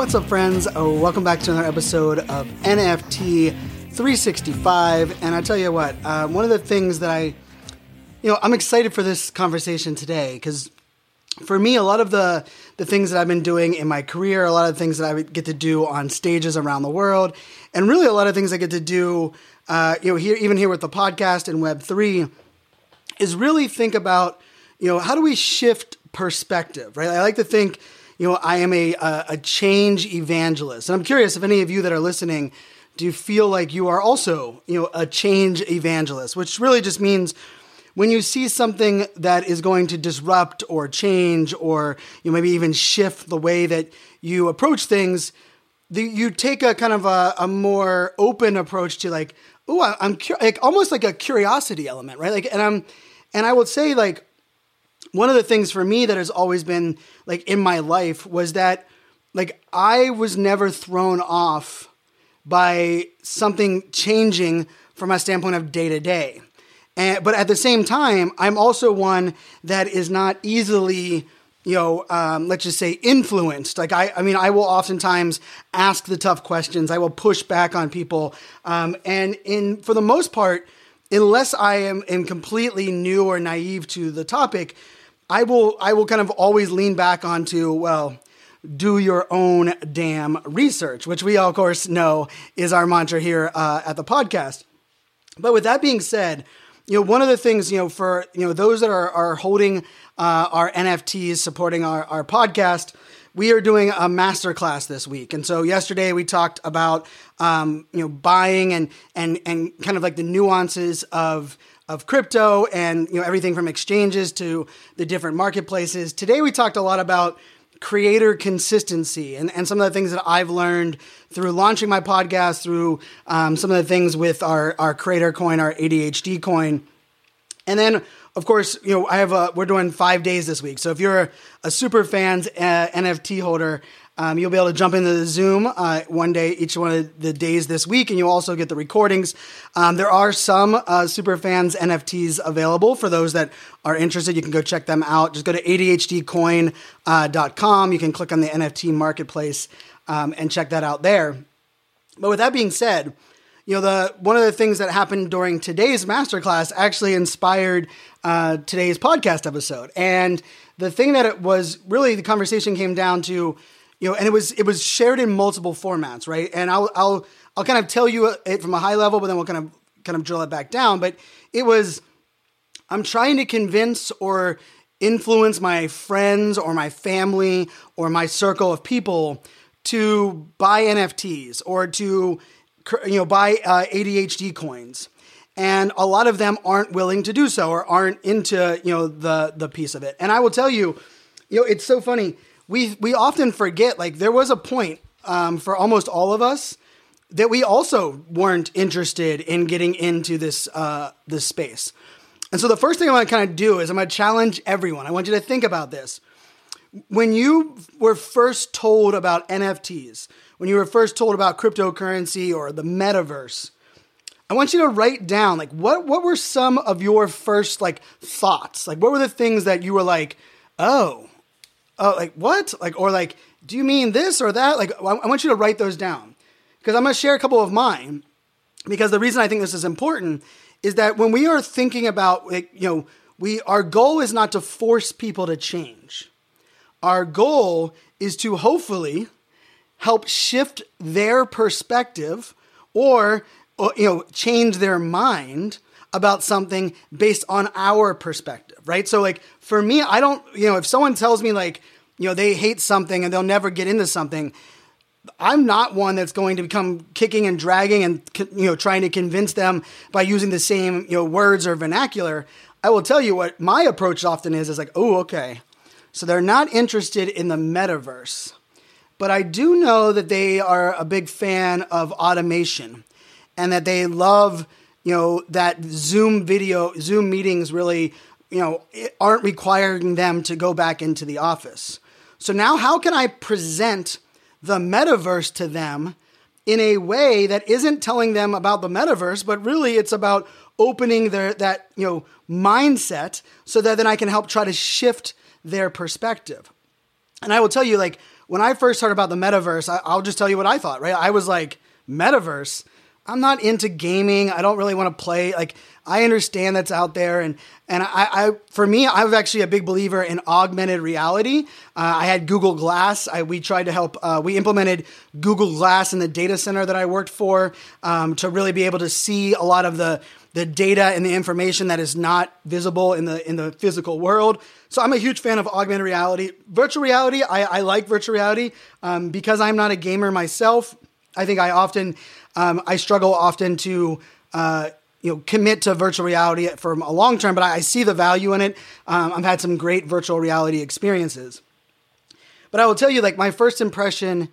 What's up, friends? Uh, welcome back to another episode of NFT 365. And I tell you what, uh, one of the things that I, you know, I'm excited for this conversation today because for me, a lot of the the things that I've been doing in my career, a lot of things that I get to do on stages around the world, and really a lot of things I get to do, uh, you know, here even here with the podcast and Web three, is really think about, you know, how do we shift perspective, right? I like to think you know, I am a, a, a change evangelist. And I'm curious if any of you that are listening, do you feel like you are also, you know, a change evangelist, which really just means when you see something that is going to disrupt or change or you know, maybe even shift the way that you approach things, the, you take a kind of a, a more open approach to like, oh, I'm cu- like almost like a curiosity element, right? Like, and I'm, and I would say like one of the things for me that has always been like in my life was that like I was never thrown off by something changing from a standpoint of day to day. And, but at the same time, I'm also one that is not easily, you know, um, let's just say influenced. Like I, I mean, I will oftentimes ask the tough questions. I will push back on people. Um, and in, for the most part, unless I am, am completely new or naive to the topic, I will I will kind of always lean back onto well do your own damn research, which we all, of course know is our mantra here uh, at the podcast. But with that being said, you know one of the things you know for you know those that are are holding uh, our NFTs supporting our our podcast. We are doing a masterclass this week, and so yesterday we talked about um, you know buying and and and kind of like the nuances of of crypto and you know everything from exchanges to the different marketplaces. Today we talked a lot about creator consistency and, and some of the things that I've learned through launching my podcast, through um, some of the things with our, our creator coin, our ADHD coin. And then, of course, you know, I have a, we're doing five days this week. So if you're a, a super fans uh, NFT holder, um, you'll be able to jump into the Zoom uh, one day, each one of the days this week, and you'll also get the recordings. Um, there are some uh, Superfans NFTs available for those that are interested. You can go check them out. Just go to ADHDcoin.com. Uh, you can click on the NFT marketplace um, and check that out there. But with that being said, you know the one of the things that happened during today's masterclass actually inspired uh, today's podcast episode, and the thing that it was really the conversation came down to you know, and it was it was shared in multiple formats, right? And I'll I'll I'll kind of tell you it from a high level, but then we'll kind of kind of drill it back down. But it was I'm trying to convince or influence my friends or my family or my circle of people to buy NFTs or to you know buy uh, ADHD coins and a lot of them aren't willing to do so or aren't into you know the the piece of it and i will tell you you know it's so funny we we often forget like there was a point um, for almost all of us that we also weren't interested in getting into this uh, this space. And so the first thing I want to kind of do is I'm going to challenge everyone. I want you to think about this. When you were first told about NFTs, when you were first told about cryptocurrency or the metaverse, I want you to write down like what what were some of your first like thoughts? Like what were the things that you were like, "Oh, oh, like what? Like, or like, do you mean this or that? Like, I want you to write those down because I'm going to share a couple of mine. Because the reason I think this is important is that when we are thinking about, like, you know, we our goal is not to force people to change. Our goal is to hopefully help shift their perspective or, or you know change their mind about something based on our perspective, right? So like for me, I don't, you know, if someone tells me like, you know, they hate something and they'll never get into something, I'm not one that's going to become kicking and dragging and you know trying to convince them by using the same you know words or vernacular. I will tell you what my approach often is is like, oh, okay. So they're not interested in the metaverse. But I do know that they are a big fan of automation and that they love, you know, that Zoom video, Zoom meetings really, you know, aren't requiring them to go back into the office. So now how can I present the metaverse to them in a way that isn't telling them about the metaverse, but really it's about opening their that, you know, mindset so that then I can help try to shift their perspective. And I will tell you like when I first heard about the metaverse, I, will just tell you what I thought, right? I was like, metaverse? I'm not into gaming. I don't really want to play. Like, I understand that's out there, and and I, I for me, I was actually a big believer in augmented reality. Uh, I had Google Glass. I, we tried to help. Uh, we implemented Google Glass in the data center that I worked for um, to really be able to see a lot of the the data and the information that is not visible in the in the physical world. So I'm a huge fan of augmented reality, virtual reality. I, I like virtual reality um, because I'm not a gamer myself. I think I often um, I struggle often to uh, you know commit to virtual reality for a long term, but I, I see the value in it. Um, I've had some great virtual reality experiences. But I will tell you, like my first impression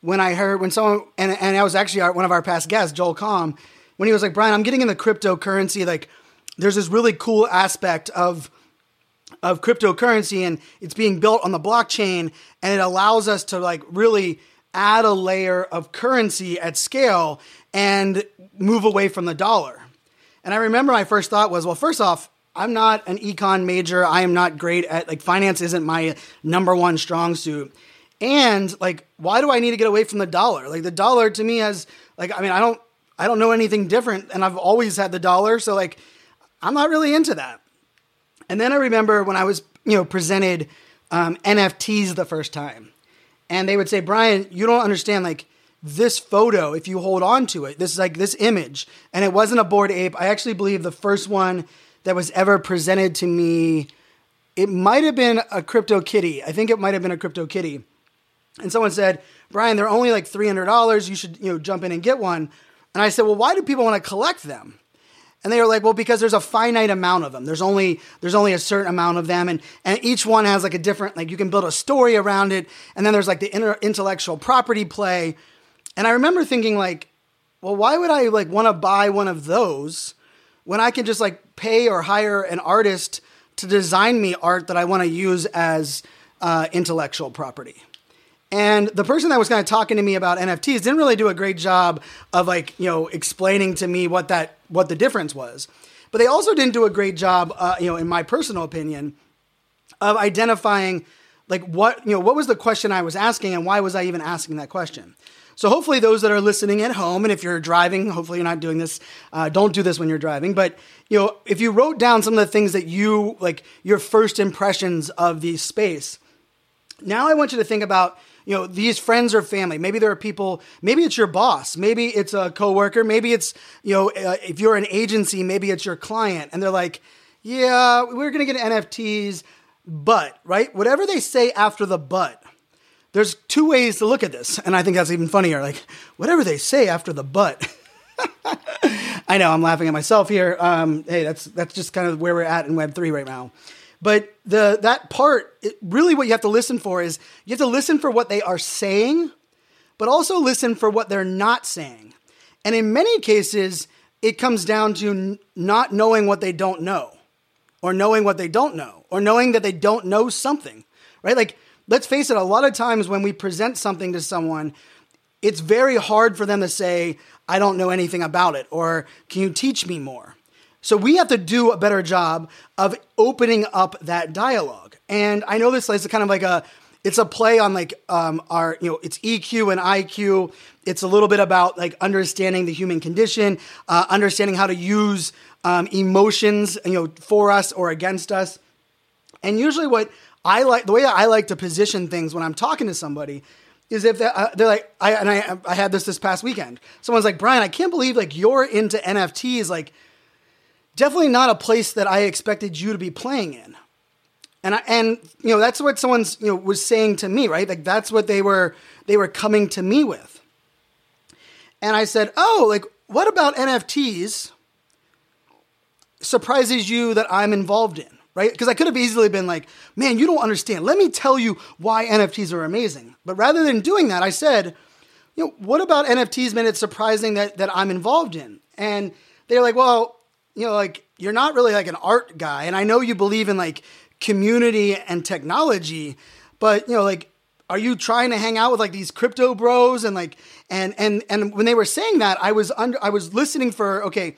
when I heard when someone and and I was actually our, one of our past guests, Joel Comm when he was like, Brian, I'm getting into cryptocurrency. Like, there's this really cool aspect of of cryptocurrency, and it's being built on the blockchain, and it allows us to like really add a layer of currency at scale and move away from the dollar. And I remember my first thought was, well, first off, I'm not an econ major. I am not great at like finance isn't my number one strong suit. And like, why do I need to get away from the dollar? Like the dollar to me has like, I mean, I don't I don't know anything different, and I've always had the dollar, so like I'm not really into that. And then I remember when I was you know presented um, NFTs the first time, and they would say, Brian, you don't understand like this photo if you hold on to it. This is like this image, and it wasn't a Bored Ape. I actually believe the first one that was ever presented to me. It might have been a crypto kitty. I think it might have been a crypto kitty. And someone said, Brian, they're only like $300. You should, you know, jump in and get one. And I said, well, why do people want to collect them? And they were like, well, because there's a finite amount of them. There's only there's only a certain amount of them, and and each one has like a different like you can build a story around it, and then there's like the inter- intellectual property play. And I remember thinking like, well, why would I like want to buy one of those when I can just like pay or hire an artist to design me art that I want to use as uh, intellectual property? And the person that was kind of talking to me about NFTs didn't really do a great job of like, you know, explaining to me what that what the difference was. But they also didn't do a great job, uh, you know, in my personal opinion, of identifying like what, you know, what was the question I was asking and why was I even asking that question? So hopefully those that are listening at home, and if you're driving, hopefully you're not doing this. Uh, don't do this when you're driving. But you know, if you wrote down some of the things that you like, your first impressions of the space. Now I want you to think about you know these friends or family. Maybe there are people maybe it's your boss maybe it's a coworker maybe it's you know uh, if you're an agency maybe it's your client and they're like yeah we're going to get nfts but right? Whatever they say after the but there's two ways to look at this and i think that's even funnier like whatever they say after the but. I know i'm laughing at myself here. Um, hey that's that's just kind of where we're at in web 3 right now but the that part, it, really, what you have to listen for is you have to listen for what they are saying, but also listen for what they're not saying. And in many cases, it comes down to n- not knowing what they don't know, or knowing what they don't know, or knowing that they don't know something. Right? Like, let's face it. A lot of times when we present something to someone, it's very hard for them to say, "I don't know anything about it," or "Can you teach me more?" So we have to do a better job of opening up that dialogue. And I know this is kind of like a it's a play on like um, our you know it's EQ and IQ. It's a little bit about like understanding the human condition, uh, understanding how to use um, emotions you know for us or against us. And usually, what I like the way that I like to position things when I'm talking to somebody is if they're, uh, they're like I and I I had this this past weekend. Someone's like Brian, I can't believe like you're into NFTs like definitely not a place that I expected you to be playing in. And I, and you know that's what someone's you know was saying to me, right? Like that's what they were they were coming to me with. And I said, "Oh, like what about NFTs surprises you that I'm involved in?" Right? Because I could have easily been like, "Man, you don't understand. Let me tell you why NFTs are amazing." But rather than doing that, I said, "You know, what about NFTs made it surprising that that I'm involved in?" And they're like, "Well, you know, like you're not really like an art guy, and I know you believe in like community and technology, but you know, like are you trying to hang out with like these crypto bros and like and and and when they were saying that i was under i was listening for okay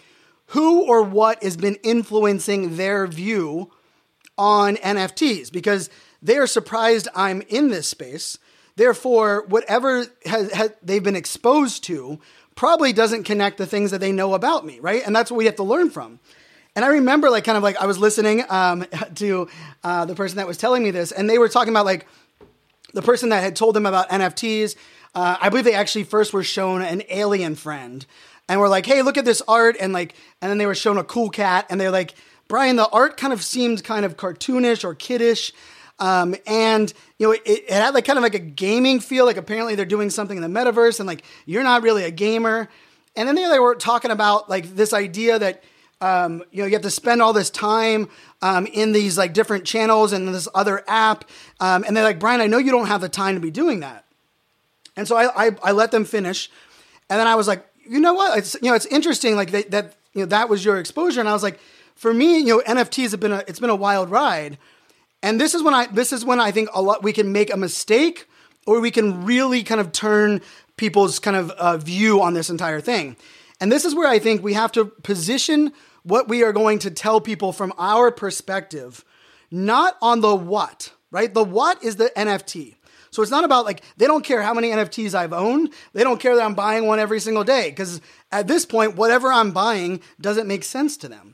who or what has been influencing their view on nfts because they're surprised i'm in this space. Therefore whatever has, has they've been exposed to probably doesn't connect the things that they know about me right and that's what we have to learn from and I remember, like, kind of like I was listening um, to uh, the person that was telling me this, and they were talking about like the person that had told them about NFTs. Uh, I believe they actually first were shown an alien friend, and were like, "Hey, look at this art," and like, and then they were shown a cool cat, and they're like, "Brian, the art kind of seemed kind of cartoonish or kiddish." Um, and you know, it, it, had like kind of like a gaming feel. Like apparently they're doing something in the metaverse, and like you're not really a gamer. And then they, they were talking about like this idea that um, you know, you have to spend all this time um, in these like different channels and this other app. Um, and they're like, Brian, I know you don't have the time to be doing that. And so I, I, I let them finish. And then I was like, you know what? It's, you know, it's interesting. Like that, that, you know, that was your exposure. And I was like, for me, you know, NFTs have been a, it's been a wild ride. And this is when I, this is when I think a lot, we can make a mistake or we can really kind of turn people's kind of uh, view on this entire thing. And this is where I think we have to position what we are going to tell people from our perspective, not on the what, right? The what is the NFT. So it's not about like, they don't care how many NFTs I've owned. They don't care that I'm buying one every single day. Because at this point, whatever I'm buying doesn't make sense to them.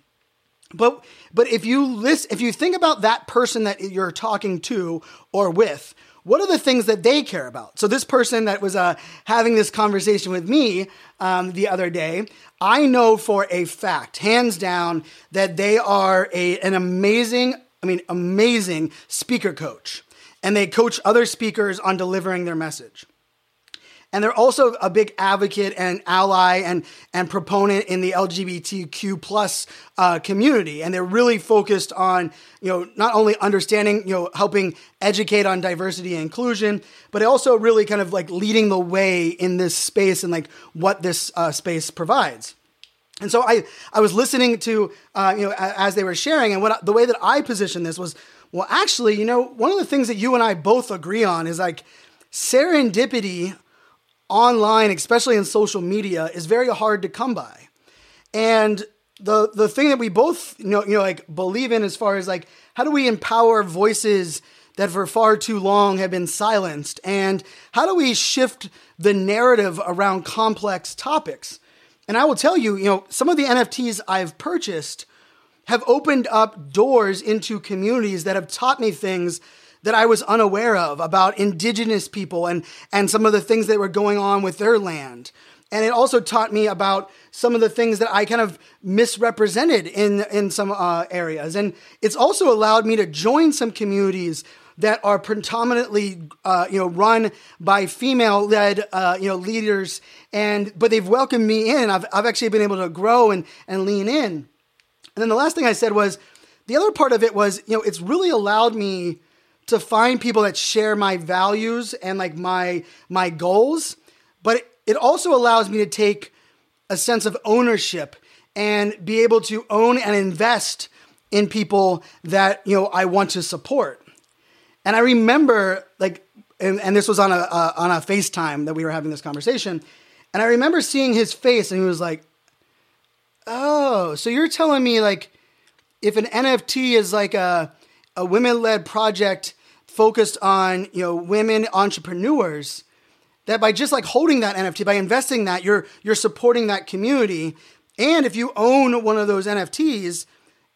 But but if you list if you think about that person that you're talking to or with, what are the things that they care about? So this person that was uh, having this conversation with me um, the other day, I know for a fact, hands down, that they are a, an amazing, I mean, amazing speaker coach. And they coach other speakers on delivering their message. And they're also a big advocate and ally and, and proponent in the LGBTQ plus uh, community. And they're really focused on, you know, not only understanding, you know, helping educate on diversity and inclusion, but also really kind of like leading the way in this space and like what this uh, space provides. And so I, I was listening to, uh, you know, as they were sharing, and what the way that I positioned this was, well, actually, you know, one of the things that you and I both agree on is like serendipity online, especially in social media, is very hard to come by. And the the thing that we both you know, you know like believe in as far as like how do we empower voices that for far too long have been silenced and how do we shift the narrative around complex topics and i will tell you you know some of the nfts i've purchased have opened up doors into communities that have taught me things that I was unaware of about indigenous people and, and some of the things that were going on with their land. And it also taught me about some of the things that I kind of misrepresented in, in some uh, areas. And it's also allowed me to join some communities that are predominantly, uh, you know, run by female-led, uh, you know, leaders. And but they've welcomed me in. I've I've actually been able to grow and and lean in. And then the last thing I said was, the other part of it was, you know, it's really allowed me to find people that share my values and like my my goals, but it, also allows me to take a sense of ownership and be able to own and invest in people that you know I want to support. And I remember like, and, and this was on a uh, on a FaceTime that we were having this conversation, and I remember seeing his face, and he was like, "Oh, so you're telling me like, if an NFT is like a a women led project focused on you know women entrepreneurs that by just like holding that NFT, by investing that, you're you're supporting that community. And if you own one of those NFTs,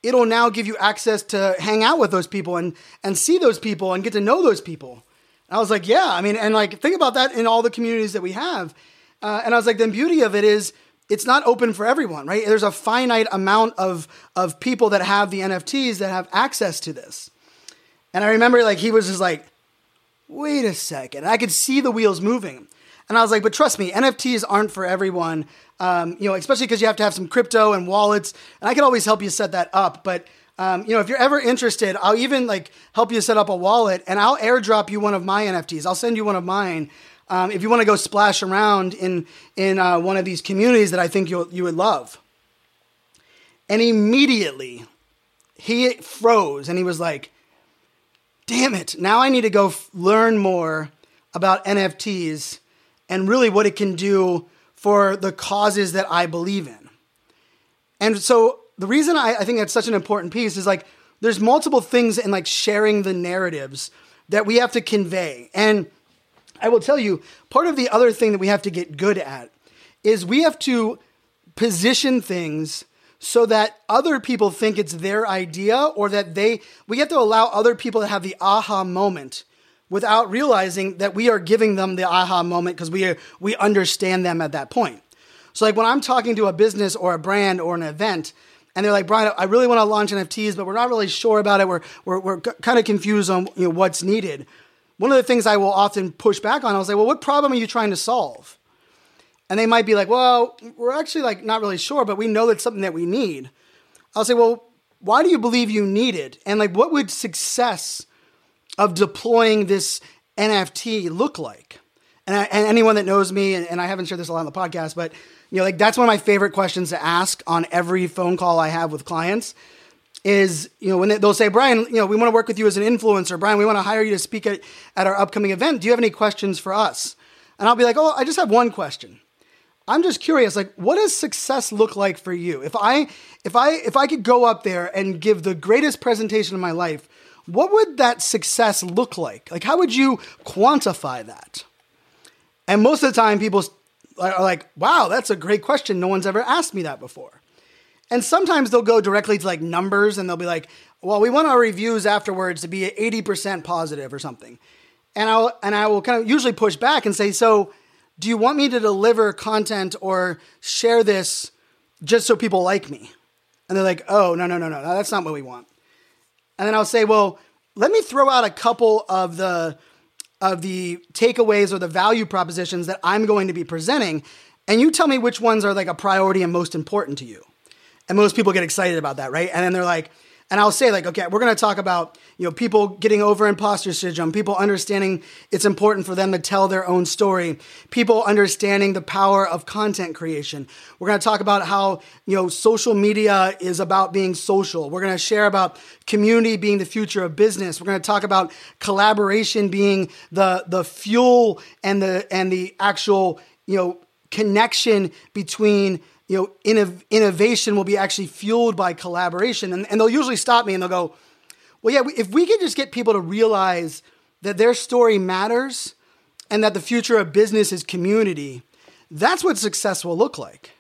it'll now give you access to hang out with those people and and see those people and get to know those people. And I was like, yeah, I mean, and like think about that in all the communities that we have. Uh, and I was like, the beauty of it is it's not open for everyone, right? There's a finite amount of of people that have the NFTs that have access to this. And I remember like he was just like, wait a second. I could see the wheels moving. And I was like, but trust me, NFTs aren't for everyone. Um, you know, especially because you have to have some crypto and wallets. And I can always help you set that up. But um, you know, if you're ever interested, I'll even like help you set up a wallet, and I'll airdrop you one of my NFTs. I'll send you one of mine um, if you want to go splash around in in uh, one of these communities that I think you you would love. And immediately, he froze, and he was like, "Damn it! Now I need to go f- learn more about NFTs and really what it can do for the causes that I believe in." And so the reason I, I think that's such an important piece is like there's multiple things in like sharing the narratives that we have to convey. And I will tell you, part of the other thing that we have to get good at is we have to position things so that other people think it's their idea or that they we have to allow other people to have the aha moment without realizing that we are giving them the aha moment because we are, we understand them at that point. So like when I'm talking to a business or a brand or an event and they're like, Brian, I really want to launch NFTs, but we're not really sure about it. We're, we're, we're kind of confused on you know, what's needed. One of the things I will often push back on, I'll say, well, what problem are you trying to solve? And they might be like, well, we're actually like not really sure, but we know that's something that we need. I'll say, well, why do you believe you need it? And like, what would success of deploying this NFT look like? And, I, and anyone that knows me, and, and I haven't shared this a lot on the podcast, but you know, like that's one of my favorite questions to ask on every phone call I have with clients is, you know, when they, they'll say, Brian, you know, we want to work with you as an influencer. Brian, we want to hire you to speak at, at our upcoming event. Do you have any questions for us? And I'll be like, oh, I just have one question. I'm just curious, like, what does success look like for you? If I, if I, if I could go up there and give the greatest presentation of my life, what would that success look like? Like, how would you quantify that? And most of the time, people are like, wow, that's a great question. No one's ever asked me that before. And sometimes they'll go directly to like numbers and they'll be like, well, we want our reviews afterwards to be 80% positive or something. And I'll and I will kind of usually push back and say, so do you want me to deliver content or share this just so people like me? And they're like, oh, no, no, no, no, that's not what we want. And then I'll say, well, let me throw out a couple of the of the takeaways or the value propositions that I'm going to be presenting, and you tell me which ones are like a priority and most important to you. And most people get excited about that, right? And then they're like, and I'll say like, okay, we're going to talk about you know people getting over imposter syndrome, people understanding it's important for them to tell their own story, people understanding the power of content creation. We're going to talk about how you know social media is about being social. We're going to share about community being the future of business. We're going to talk about collaboration being the the fuel and the and the actual you know connection between you know, innov- innovation will be actually fueled by collaboration. And, and they'll usually stop me and they'll go, well, yeah, if we could just get people to realize that their story matters and that the future of business is community, that's what success will look like.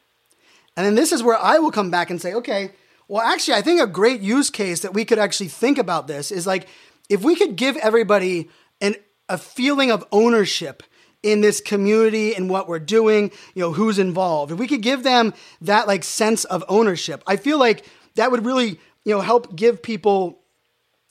And then this is where I will come back and say, okay, well, actually, I think a great use case that we could actually think about this is like if we could give everybody an, a feeling of ownership in this community and what we're doing, you know, who's involved. If we could give them that like sense of ownership, I feel like that would really, you know, help give people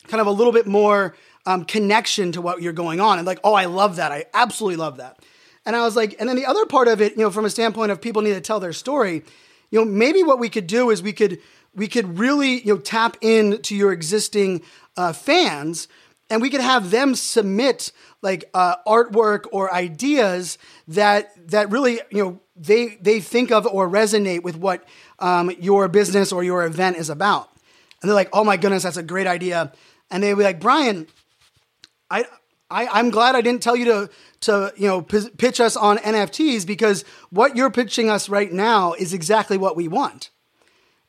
kind of a little bit more um, connection to what you're going on. And like, oh, I love that. I absolutely love that. And I was like, and then the other part of it, you know, from a standpoint of people need to tell their story, you know, maybe what we could do is we could we could really you know tap into your existing uh, fans and we could have them submit like uh, artwork or ideas that that really you know they they think of or resonate with what um, your business or your event is about. And they're like oh my goodness that's a great idea. And they'd be like brian i, I i'm glad i didn't tell you to to you know p- pitch us on nfts because what you're pitching us right now is exactly what we want.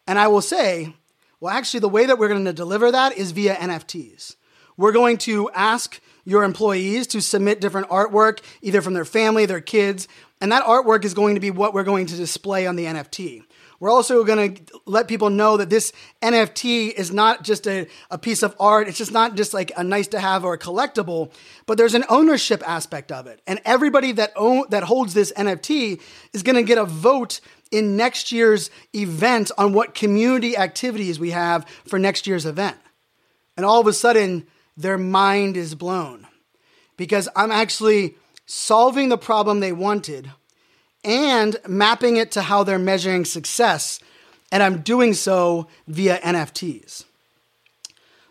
And i will say well actually the way that we're going to deliver that is via nfts we're going to ask your employees to submit different artwork, either from their family, their kids, and that artwork is going to be what we're going to display on the NFT. We're also going to let people know that this NFT is not just a, a piece of art. It's just not just like a nice to have or a collectible, but there's an ownership aspect of it. And everybody that own, that holds this NFT is going to get a vote in next year's event on what community activities we have for next year's event. And all of a sudden, their mind is blown because I'm actually solving the problem they wanted and mapping it to how they're measuring success. And I'm doing so via NFTs.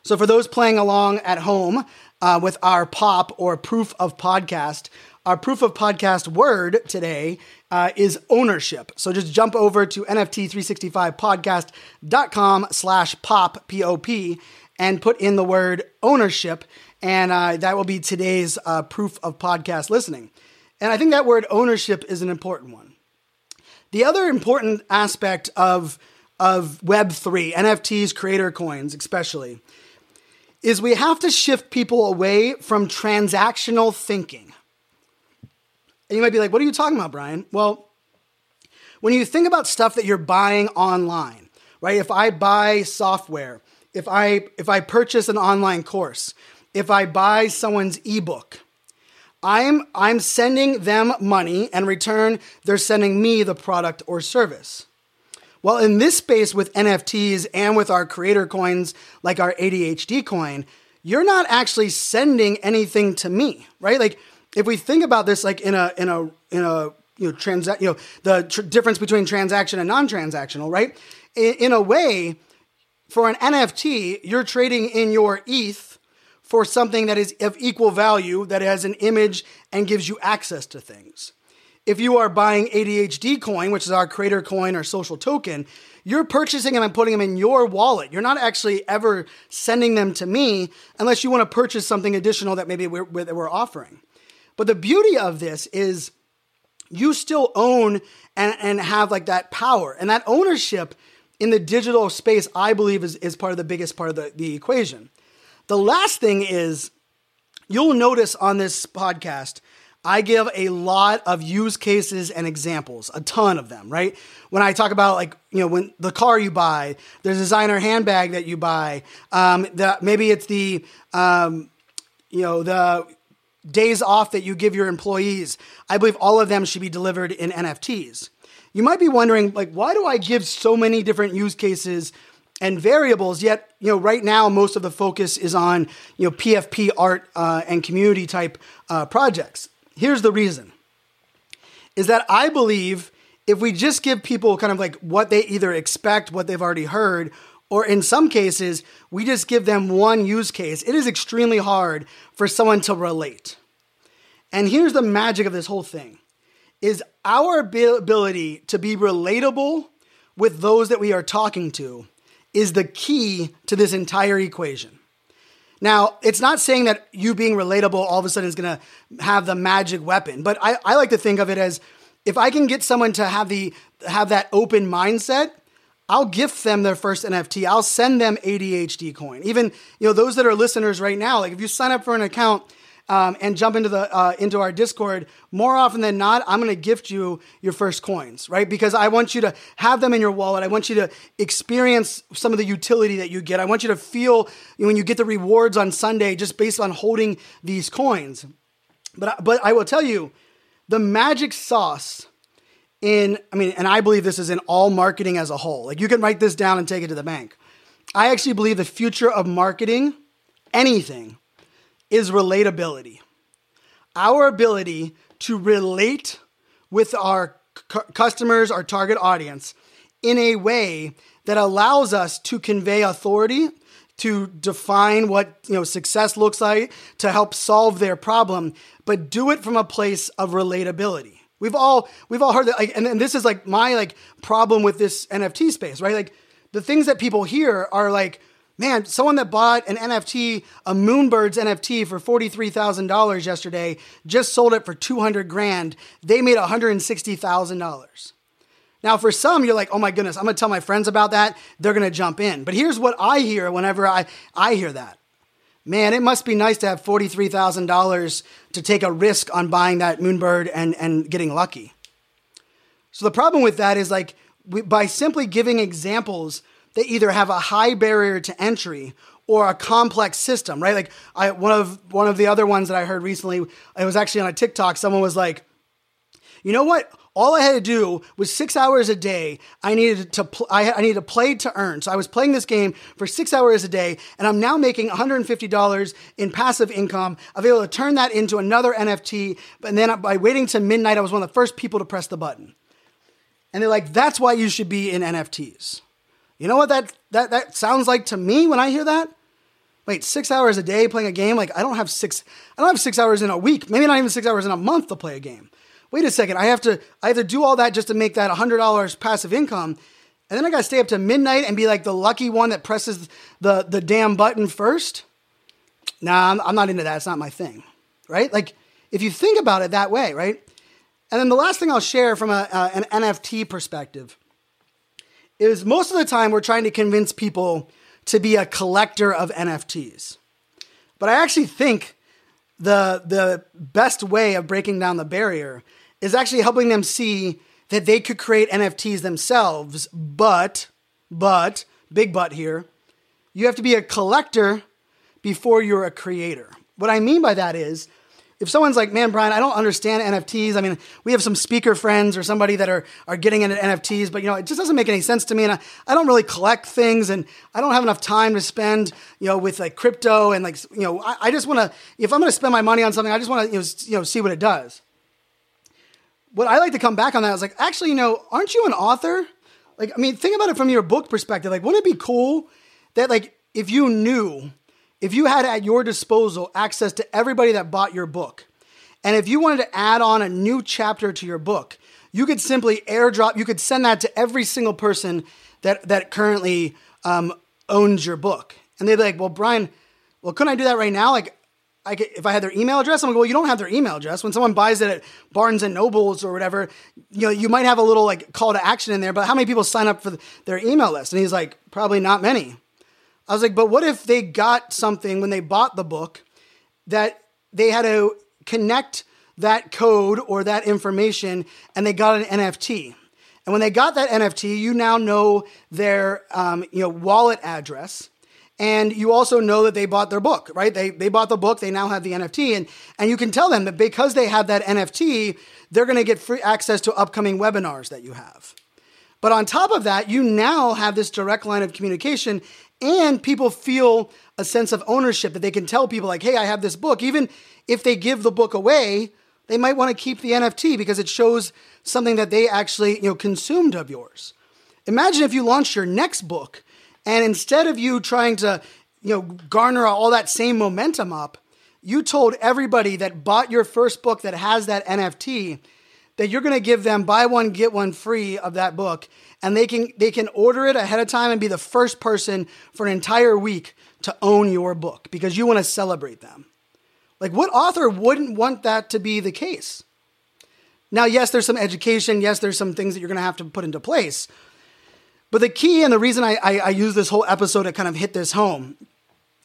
So, for those playing along at home uh, with our POP or proof of podcast, our proof of podcast word today uh, is ownership. So just jump over to NFT365podcast.com slash pop, P-O-P, and put in the word ownership. And uh, that will be today's uh, proof of podcast listening. And I think that word ownership is an important one. The other important aspect of, of Web3, NFTs, creator coins especially, is we have to shift people away from transactional thinking. And you might be like, what are you talking about, Brian? Well, when you think about stuff that you're buying online, right? If I buy software, if I if I purchase an online course, if I buy someone's ebook, I'm I'm sending them money and return they're sending me the product or service. Well, in this space with NFTs and with our creator coins like our ADHD coin, you're not actually sending anything to me, right? Like if we think about this like in a in a in a you know transact you know the tr- difference between transaction and non-transactional, right? In, in a way, for an NFT, you're trading in your ETH for something that is of equal value, that has an image and gives you access to things. If you are buying ADHD coin, which is our creator coin or social token, you're purchasing them and putting them in your wallet. You're not actually ever sending them to me unless you want to purchase something additional that maybe we're, we're offering. But the beauty of this is you still own and, and have like that power and that ownership in the digital space, I believe is, is part of the biggest part of the, the equation. The last thing is you'll notice on this podcast, I give a lot of use cases and examples, a ton of them, right? When I talk about like, you know, when the car you buy, the designer handbag that you buy, um, maybe it's the, um, you know, the days off that you give your employees. I believe all of them should be delivered in NFTs. You might be wondering, like, why do I give so many different use cases and variables? Yet, you know, right now most of the focus is on you know PFP art uh, and community type uh, projects. Here's the reason: is that I believe if we just give people kind of like what they either expect, what they've already heard, or in some cases, we just give them one use case, it is extremely hard for someone to relate. And here's the magic of this whole thing is our ability to be relatable with those that we are talking to is the key to this entire equation. Now, it's not saying that you being relatable all of a sudden is going to have the magic weapon, but I, I like to think of it as if I can get someone to have the have that open mindset, I'll gift them their first NFT. I'll send them ADHD coin. Even you know those that are listeners right now, like if you sign up for an account um, and jump into the uh, into our Discord, more often than not, I'm going to gift you your first coins, right? Because I want you to have them in your wallet. I want you to experience some of the utility that you get. I want you to feel when you get the rewards on Sunday just based on holding these coins. But but I will tell you, the magic sauce in I mean, and I believe this is in all marketing as a whole. Like you can write this down and take it to the bank. I actually believe the future of marketing, anything is relatability. Our ability to relate with our cu- customers, our target audience, in a way that allows us to convey authority, to define what you know success looks like, to help solve their problem, but do it from a place of relatability. We've all we've all heard that, like, and, and this is like my like problem with this NFT space, right? Like the things that people hear are like Man, someone that bought an NFT, a Moonbirds NFT for $43,000 yesterday, just sold it for 200 grand. They made $160,000. Now, for some, you're like, oh my goodness, I'm gonna tell my friends about that. They're gonna jump in. But here's what I hear whenever I, I hear that. Man, it must be nice to have $43,000 to take a risk on buying that Moonbird and, and getting lucky. So the problem with that is like, we, by simply giving examples they either have a high barrier to entry or a complex system, right? Like I one of one of the other ones that I heard recently, it was actually on a TikTok. Someone was like, you know what? All I had to do was six hours a day. I needed to pl- I, I needed to play to earn. So I was playing this game for six hours a day, and I'm now making $150 in passive income. I was able to turn that into another NFT. And then by waiting to midnight, I was one of the first people to press the button. And they're like, "That's why you should be in NFTs." You know what that that that sounds like to me when I hear that? Wait, six hours a day playing a game? Like I don't have six. I don't have six hours in a week. Maybe not even six hours in a month to play a game wait a second, I have to I have to do all that just to make that $100 passive income. And then I got to stay up to midnight and be like the lucky one that presses the, the damn button first. Nah, I'm, I'm not into that. It's not my thing, right? Like, if you think about it that way, right? And then the last thing I'll share from a, uh, an NFT perspective is most of the time we're trying to convince people to be a collector of NFTs. But I actually think the the best way of breaking down the barrier is actually helping them see that they could create NFTs themselves, but, but, big but here, you have to be a collector before you're a creator. What I mean by that is, if someone's like, man, Brian, I don't understand NFTs. I mean, we have some speaker friends or somebody that are, are getting into NFTs, but you know, it just doesn't make any sense to me. And I, I don't really collect things and I don't have enough time to spend, you know, with like crypto and like, you know, I, I just want to, if I'm going to spend my money on something, I just want to, you know, you know, see what it does what I like to come back on that is like, actually, you know, aren't you an author? Like, I mean, think about it from your book perspective. Like, wouldn't it be cool that, like, if you knew, if you had at your disposal access to everybody that bought your book, and if you wanted to add on a new chapter to your book, you could simply airdrop, you could send that to every single person that, that currently um, owns your book. And they'd be like, well, Brian, well, couldn't I do that right now? Like, I could, if I had their email address, I'm like, well, you don't have their email address. When someone buys it at Barnes and Nobles or whatever, you know, you might have a little like call to action in there, but how many people sign up for their email list? And he's like, probably not many. I was like, but what if they got something when they bought the book that they had to connect that code or that information and they got an NFT? And when they got that NFT, you now know their um, you know wallet address and you also know that they bought their book, right? They, they bought the book, they now have the NFT, and, and you can tell them that because they have that NFT, they're going to get free access to upcoming webinars that you have. But on top of that, you now have this direct line of communication, and people feel a sense of ownership that they can tell people, like, hey, I have this book. Even if they give the book away, they might want to keep the NFT because it shows something that they actually you know, consumed of yours. Imagine if you launched your next book and instead of you trying to, you know, garner all that same momentum up, you told everybody that bought your first book that has that NFT that you're going to give them buy one get one free of that book and they can they can order it ahead of time and be the first person for an entire week to own your book because you want to celebrate them. Like what author wouldn't want that to be the case? Now, yes, there's some education, yes, there's some things that you're going to have to put into place. But the key and the reason I, I, I use this whole episode to kind of hit this home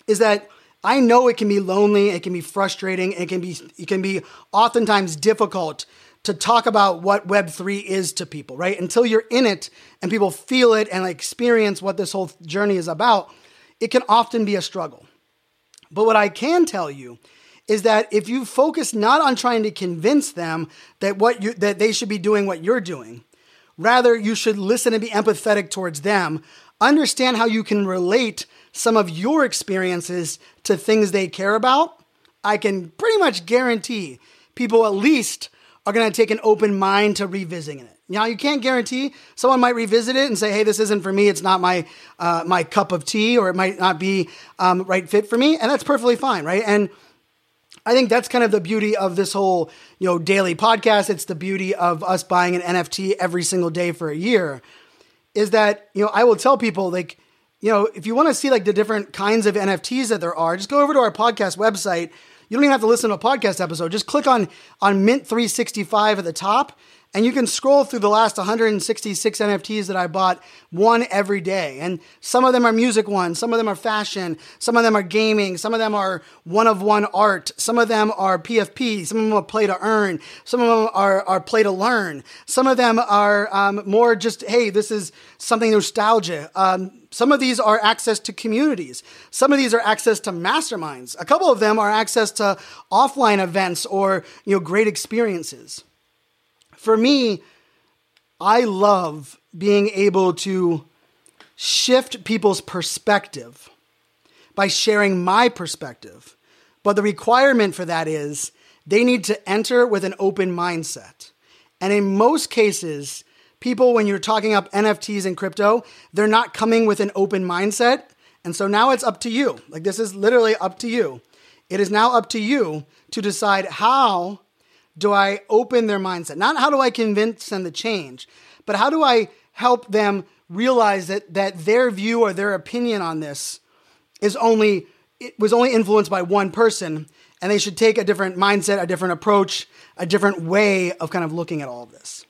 is that I know it can be lonely, it can be frustrating, it can be it can be oftentimes difficult to talk about what Web3 is to people, right? Until you're in it and people feel it and experience what this whole journey is about, it can often be a struggle. But what I can tell you is that if you focus not on trying to convince them that what you that they should be doing what you're doing, Rather, you should listen and be empathetic towards them. Understand how you can relate some of your experiences to things they care about. I can pretty much guarantee people at least are going to take an open mind to revisiting it. Now, you can't guarantee someone might revisit it and say, "Hey, this isn't for me. It's not my uh, my cup of tea, or it might not be um, right fit for me," and that's perfectly fine, right? And I think that's kind of the beauty of this whole, you know, daily podcast. It's the beauty of us buying an NFT every single day for a year is that, you know, I will tell people like, you know, if you want to see like the different kinds of NFTs that there are, just go over to our podcast website. You don't even have to listen to a podcast episode. Just click on on Mint 365 at the top and you can scroll through the last 166 NFTs that I bought one every day. And some of them are music ones, some of them are fashion, some of them are gaming, some of them are one of one art, some of them are PFP, some of them are play to earn, some of them are, are play to learn, some of them are um, more just, hey, this is something nostalgia. Um, some of these are access to communities. Some of these are access to masterminds. A couple of them are access to offline events or, you know, great experiences for me, I love being able to shift people's perspective by sharing my perspective. But the requirement for that is they need to enter with an open mindset. And in most cases, people, when you're talking up NFTs and crypto, they're not coming with an open mindset. And so now it's up to you. Like, this is literally up to you. It is now up to you to decide how do I open their mindset? Not how do I convince them to change, but how do I help them realize that that their view or their opinion on this is only it was only influenced by one person and they should take a different mindset, a different approach, a different way of kind of looking at all of this.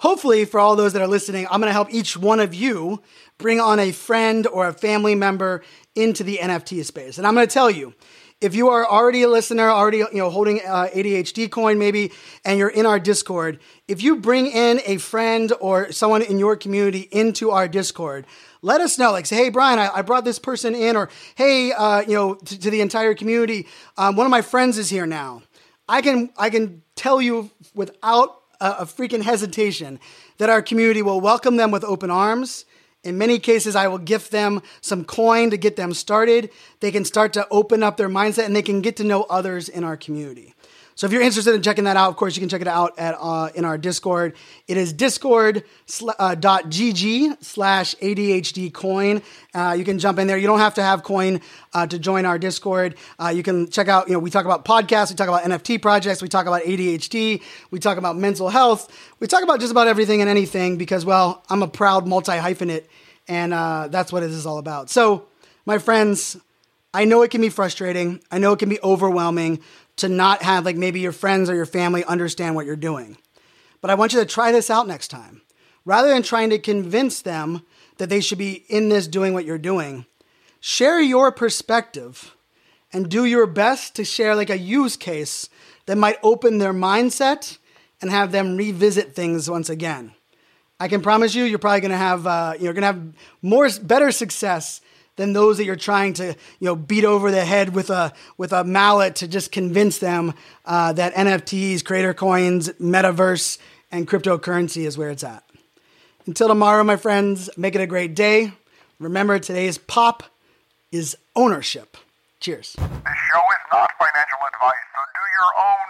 Hopefully, for all those that are listening, I'm going to help each one of you bring on a friend or a family member into the NFT space. And I'm going to tell you, if you are already a listener, already you know holding uh, ADHD coin maybe, and you're in our Discord, if you bring in a friend or someone in your community into our Discord, let us know. Like, say, hey, Brian, I, I brought this person in, or hey, uh, you know, to, to, the entire community, um, one of my friends is here now. I can I can tell you without a, freaking hesitation that our community will welcome them with open arms in many cases, I will gift them some coin to get them started. They can start to open up their mindset and they can get to know others in our community. So if you're interested in checking that out, of course, you can check it out at uh, in our Discord. It is discord.gg uh, slash ADHD coin. Uh, you can jump in there. You don't have to have coin uh, to join our Discord. Uh, you can check out, you know, we talk about podcasts, we talk about NFT projects, we talk about ADHD, we talk about mental health, we talk about just about everything and anything because, well, I'm a proud multi hyphenate and uh, that's what it is all about. So, my friends, I know it can be frustrating. I know it can be overwhelming to not have like maybe your friends or your family understand what you're doing. But I want you to try this out next time. Rather than trying to convince them that they should be in this doing what you're doing, share your perspective and do your best to share like a use case that might open their mindset and have them revisit things once again. I can promise you, you're probably to have uh, you're to have more better success than those that you're trying to you know beat over the head with a with a mallet to just convince them uh, that NFTs, creator coins, metaverse, and cryptocurrency is where it's at. Until tomorrow, my friends, make it a great day. Remember, today's pop is ownership. Cheers. This show is not financial advice, so do your own.